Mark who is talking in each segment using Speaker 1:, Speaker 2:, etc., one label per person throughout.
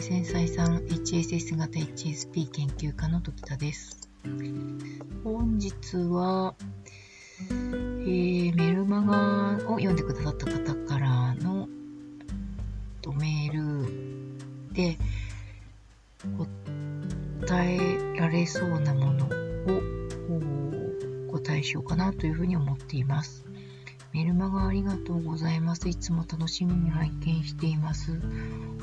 Speaker 1: 繊細さん HSS 型 HSP 研究家の時田です。本日は、えー、メルマガを読んでくださった方からのメールで答えられそうなものをお答えしようかなというふうに思っています。メルマガありがとうございます。いつも楽しみに拝見しています。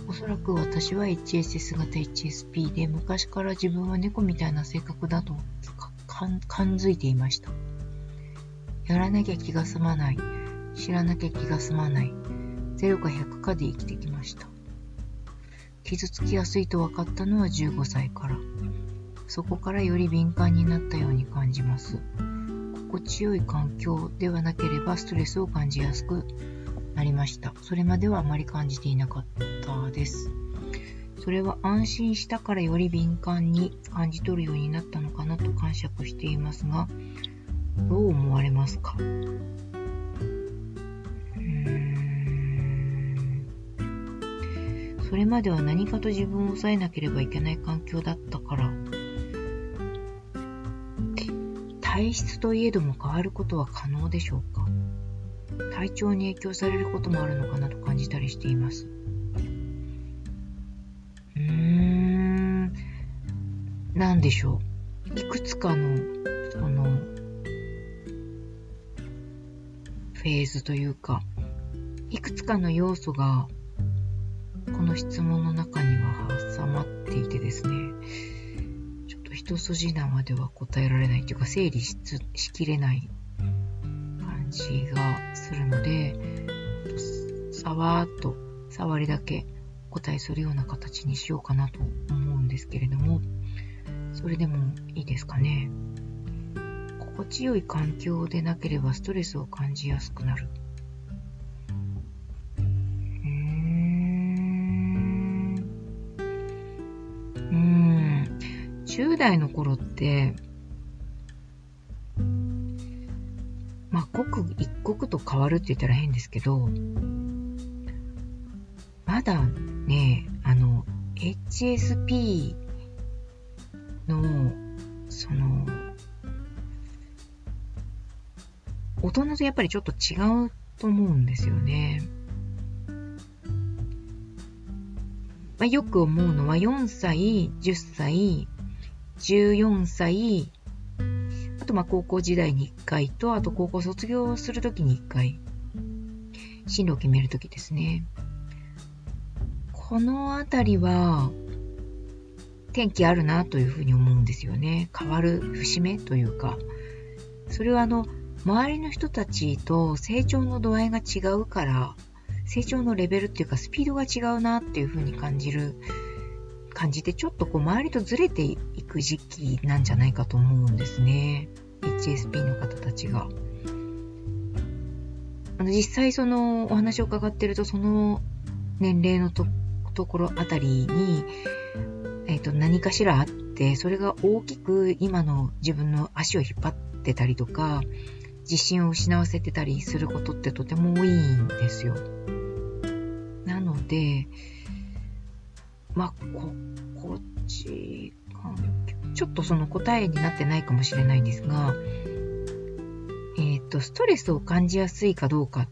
Speaker 1: おそらく私は HSS 型 HSP で昔から自分は猫みたいな性格だと感づいていました。やらなきゃ気が済まない。知らなきゃ気が済まない。0か100かで生きてきました。傷つきやすいと分かったのは15歳から。そこからより敏感になったように感じます。心地よい環境ではなければストレスを感じやすくなりました。それまではあまり感じていなかったです。それは安心したからより敏感に感じ取るようになったのかなと感触していますが、どう思われますか？それまでは何かと自分を抑えなければいけない環境だったから体質といえども変わることは可能でしょうか？体調に影響されることもあるのかなと感じたりしています。うーん、なんでしょう？いくつかの、その、フェーズというか、いくつかの要素が、この質問の中には挟まっていてですね、一筋縄では答えられないというか、整理ししきれない感じがするので、さわーっと触りだけお答えするような形にしようかなと思うんですけれども、それでもいいですかね。心地よい環境でなければストレスを感じやすくなる。10代の頃って、まあ、刻一刻と変わるって言ったら変ですけど、まだね、あの、HSP の、その、大人とやっぱりちょっと違うと思うんですよね。まあ、よく思うのは4歳、10歳、14歳、あとまあ高校時代に1回と、あと高校卒業するときに1回、進路を決めるときですね。このあたりは、天気あるなというふうに思うんですよね。変わる節目というか。それはあの、周りの人たちと成長の度合いが違うから、成長のレベルっていうかスピードが違うなっていうふうに感じる感じて、ちょっとこう周りとずれていく時期なんじゃないかと思うんですね。HSP の方たちが。あの実際そのお話を伺ってると、その年齢のとところあたりに、え、ー、と、何かしらあって、それが大きく今の自分の足を引っ張ってたりとか、自信を失わせてたりすることってとても多いんですよ。なので、まあ、こ、こっちか、ちょっとその答えになってないかもしれないんですが、えっ、ー、と、ストレスを感じやすいかどうかっ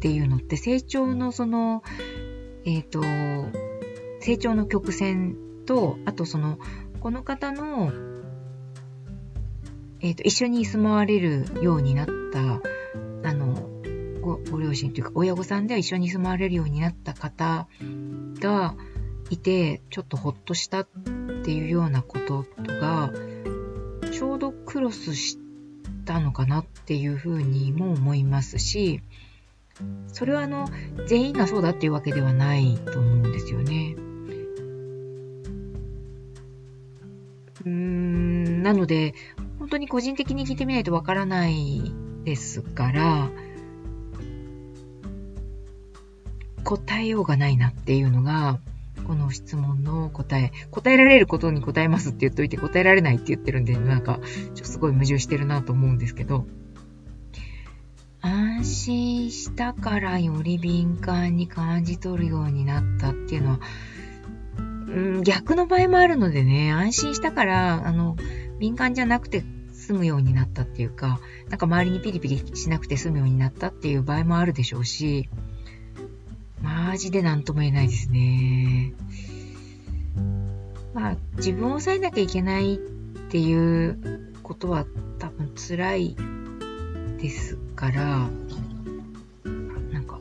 Speaker 1: ていうのって成長のその、えっ、ー、と、成長の曲線と、あとその、この方の、えっ、ー、と、一緒に住まわれるようになった、ご両親というか親御さんで一緒に住まわれるようになった方がいて、ちょっとほっとしたっていうようなことが、ちょうどクロスしたのかなっていうふうにも思いますし、それはあの、全員がそうだっていうわけではないと思うんですよね。うーん、なので、本当に個人的に聞いてみないとわからないですから、答えようがないなっていうのが、この質問の答え、答えられることに答えますって言っといて答えられないって言ってるんで、なんか、ちょっとすごい矛盾してるなと思うんですけど、安心したからより敏感に感じ取るようになったっていうのは、うん、逆の場合もあるのでね、安心したから、あの、敏感じゃなくて済むようになったっていうか、なんか周りにピリピリしなくて済むようになったっていう場合もあるでしょうし、マジで何とも言えないですね。まあ、自分を抑えなきゃいけないっていうことは多分辛いですから、なんか、ま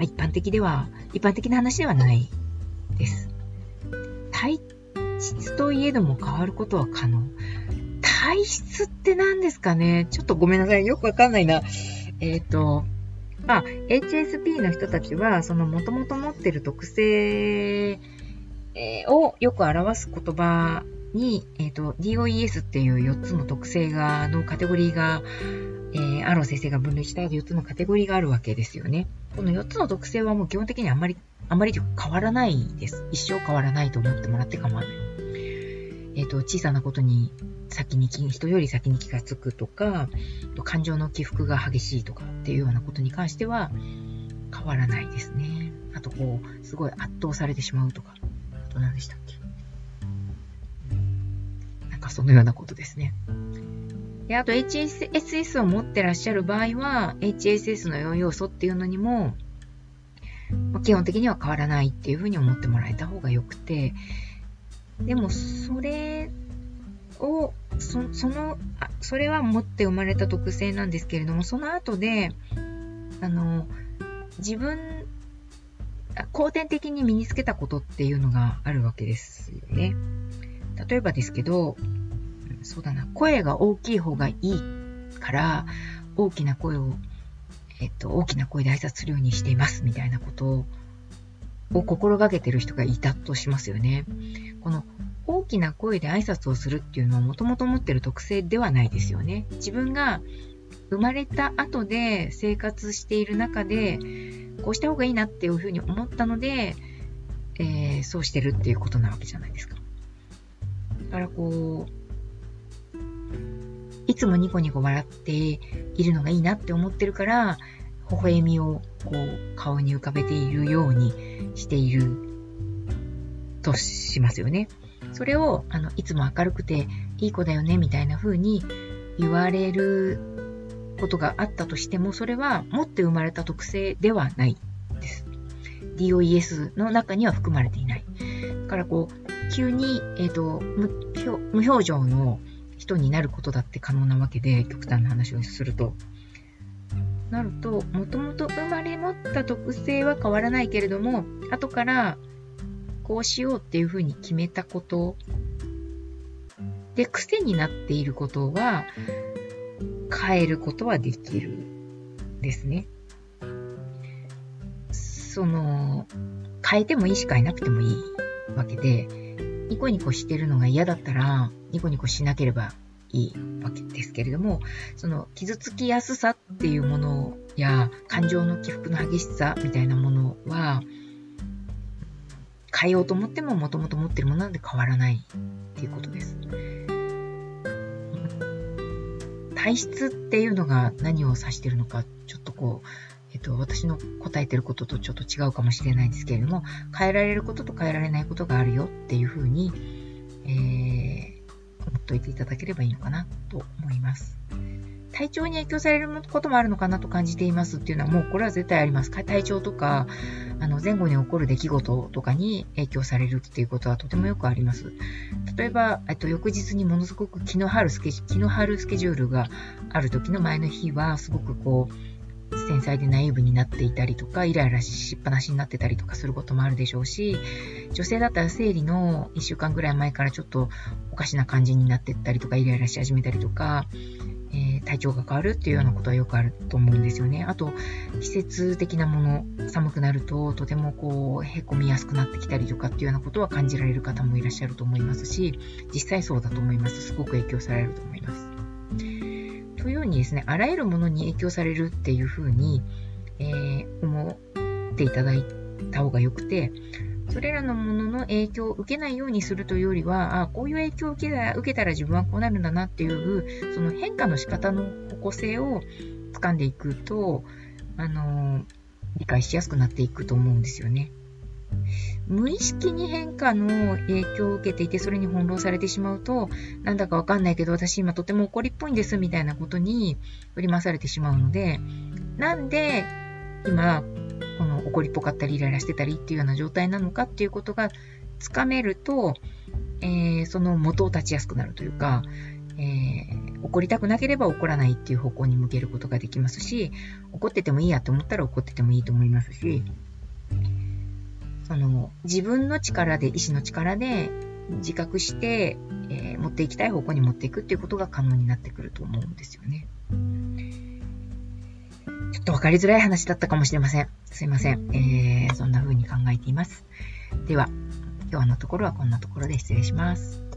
Speaker 1: あ、一般的では、一般的な話ではないです。体質といえども変わることは可能。体質って何ですかね？ちょっとごめんなさい。よくわかんないな。えっ、ー、と、まあ、HSP の人たちは、その元々持ってる特性をよく表す言葉に、えっ、ー、と、DOES っていう4つの特性が、のカテゴリーが、えー、アロー先生が分類した4つのカテゴリーがあるわけですよね。この4つの特性はもう基本的にあんまり、あまり変わらないです。一生変わらないと思ってもらって構わない。えっ、と、小さなことに先に、人より先に気がつくとか、感情の起伏が激しいとかっていうようなことに関しては変わらないですね。あと、こう、すごい圧倒されてしまうとか。あと何でしたっけ？なんかそのようなことですね。で、あと HSS を持ってらっしゃる場合は、HSS の4要素っていうのにも、基本的には変わらないっていうふうに思ってもらえた方がよくて、でもそれを、そそのあ、それは持って生まれた特性なんですけれども、その後で、あの、自分、後天的に身につけたことっていうのがあるわけですよね。例えばですけど、そうだな、声が大きい方がいいから、大きな声を、えっと、大きな声で挨拶するようにしていますみたいなことをを心がけてる人がいたとしますよね。この大きな声で挨拶をするっていうのはもともと持ってる特性ではないですよね。自分が生まれた後で生活している中で、こうした方がいいなっていうふうに思ったので、えー、そうしてるっていうことなわけじゃないですか。だからこう、いつもニコニコ笑っているのがいいなって思ってるから、微笑みをこう顔に浮かべているようにしているとしますよね。それを、あの、いつも明るくていい子だよね、みたいな風に言われることがあったとしても、それは持って生まれた特性ではないです。DOES の中には含まれていない。だからこう、急に、えっ、ー、と無表情の人になることだって可能なわけで、極端な話をすると。なると、もともと生まれ持った特性は変わらないけれども、後からこうしようっていうふうに決めたことで、癖になっていることは変えることはできるですね。その、変えてもいいし変えなくてもいいわけで、ニコニコしてるのが嫌だったら、ニコニコしなければいいわけですけれども、その傷つきやすさっていうものや感情の起伏の激しさみたいなものは、変えようと思ってももともと持ってるものなんで変わらないっていうことです。体質っていうのが何を指してるのか、ちょっとこう、えっと、私の答えてることとちょっと違うかもしれないんですけれども、変えられることと変えられないことがあるよっていうふうに、といていただければいいのかなと思います。体調に影響されることもあるのかなと感じていますっていうのはもうこれは絶対あります。体調とか、あの前後に起こる出来事とかに影響されるっていうことはとてもよくあります。例えば、えっと、翌日にものすごく気の張るスケ気の張るスケジュールがある時の前の日はすごくこう、繊細でナイーブになっていたりとか、イライラしっぱなしになってたりとかすることもあるでしょうし、女性だったら生理の1週間ぐらい前からちょっとおかしな感じになってったりとか、イライラし始めたりとか、えー、体調が変わるっていうようなことはよくあると思うんですよね。あと、季節的なもの、寒くなるととてもこう、へこみやすくなってきたりとかっていうようなことは感じられる方もいらっしゃると思いますし、実際そうだと思います。すごく影響されると思います。というようにですね、あらゆるものに影響されるっていうふうに、えー、思っていただいた方がよくて、それらのものの影響を受けないようにするというよりは、あこういう影響を受けたら受けたら自分はこうなるんだなっていう、その変化の仕方の方向性を掴んでいくと、あの、理解しやすくなっていくと思うんですよね。無意識に変化の影響を受けていて、それに翻弄されてしまうと、なんだかわかんないけど、私今とても怒りっぽいんです、みたいなことに振り回されてしまうので、なんで今、この怒りっぽかったりイライラしてたりっていうような状態なのかっていうことがつかめると、えー、その元を立ちやすくなるというか、えー、怒りたくなければ怒らないっていう方向に向けることができますし、怒っててもいいやと思ったら怒っててもいいと思いますし、その自分の力で、意志の力で自覚して、えー、持っていきたい方向に持っていくっていうことが可能になってくると思うんですよね。ちょっと分かりづらい話だったかもしれません。すいません。えー、そんな風に考えています。では、今日のところはこんなところで失礼します。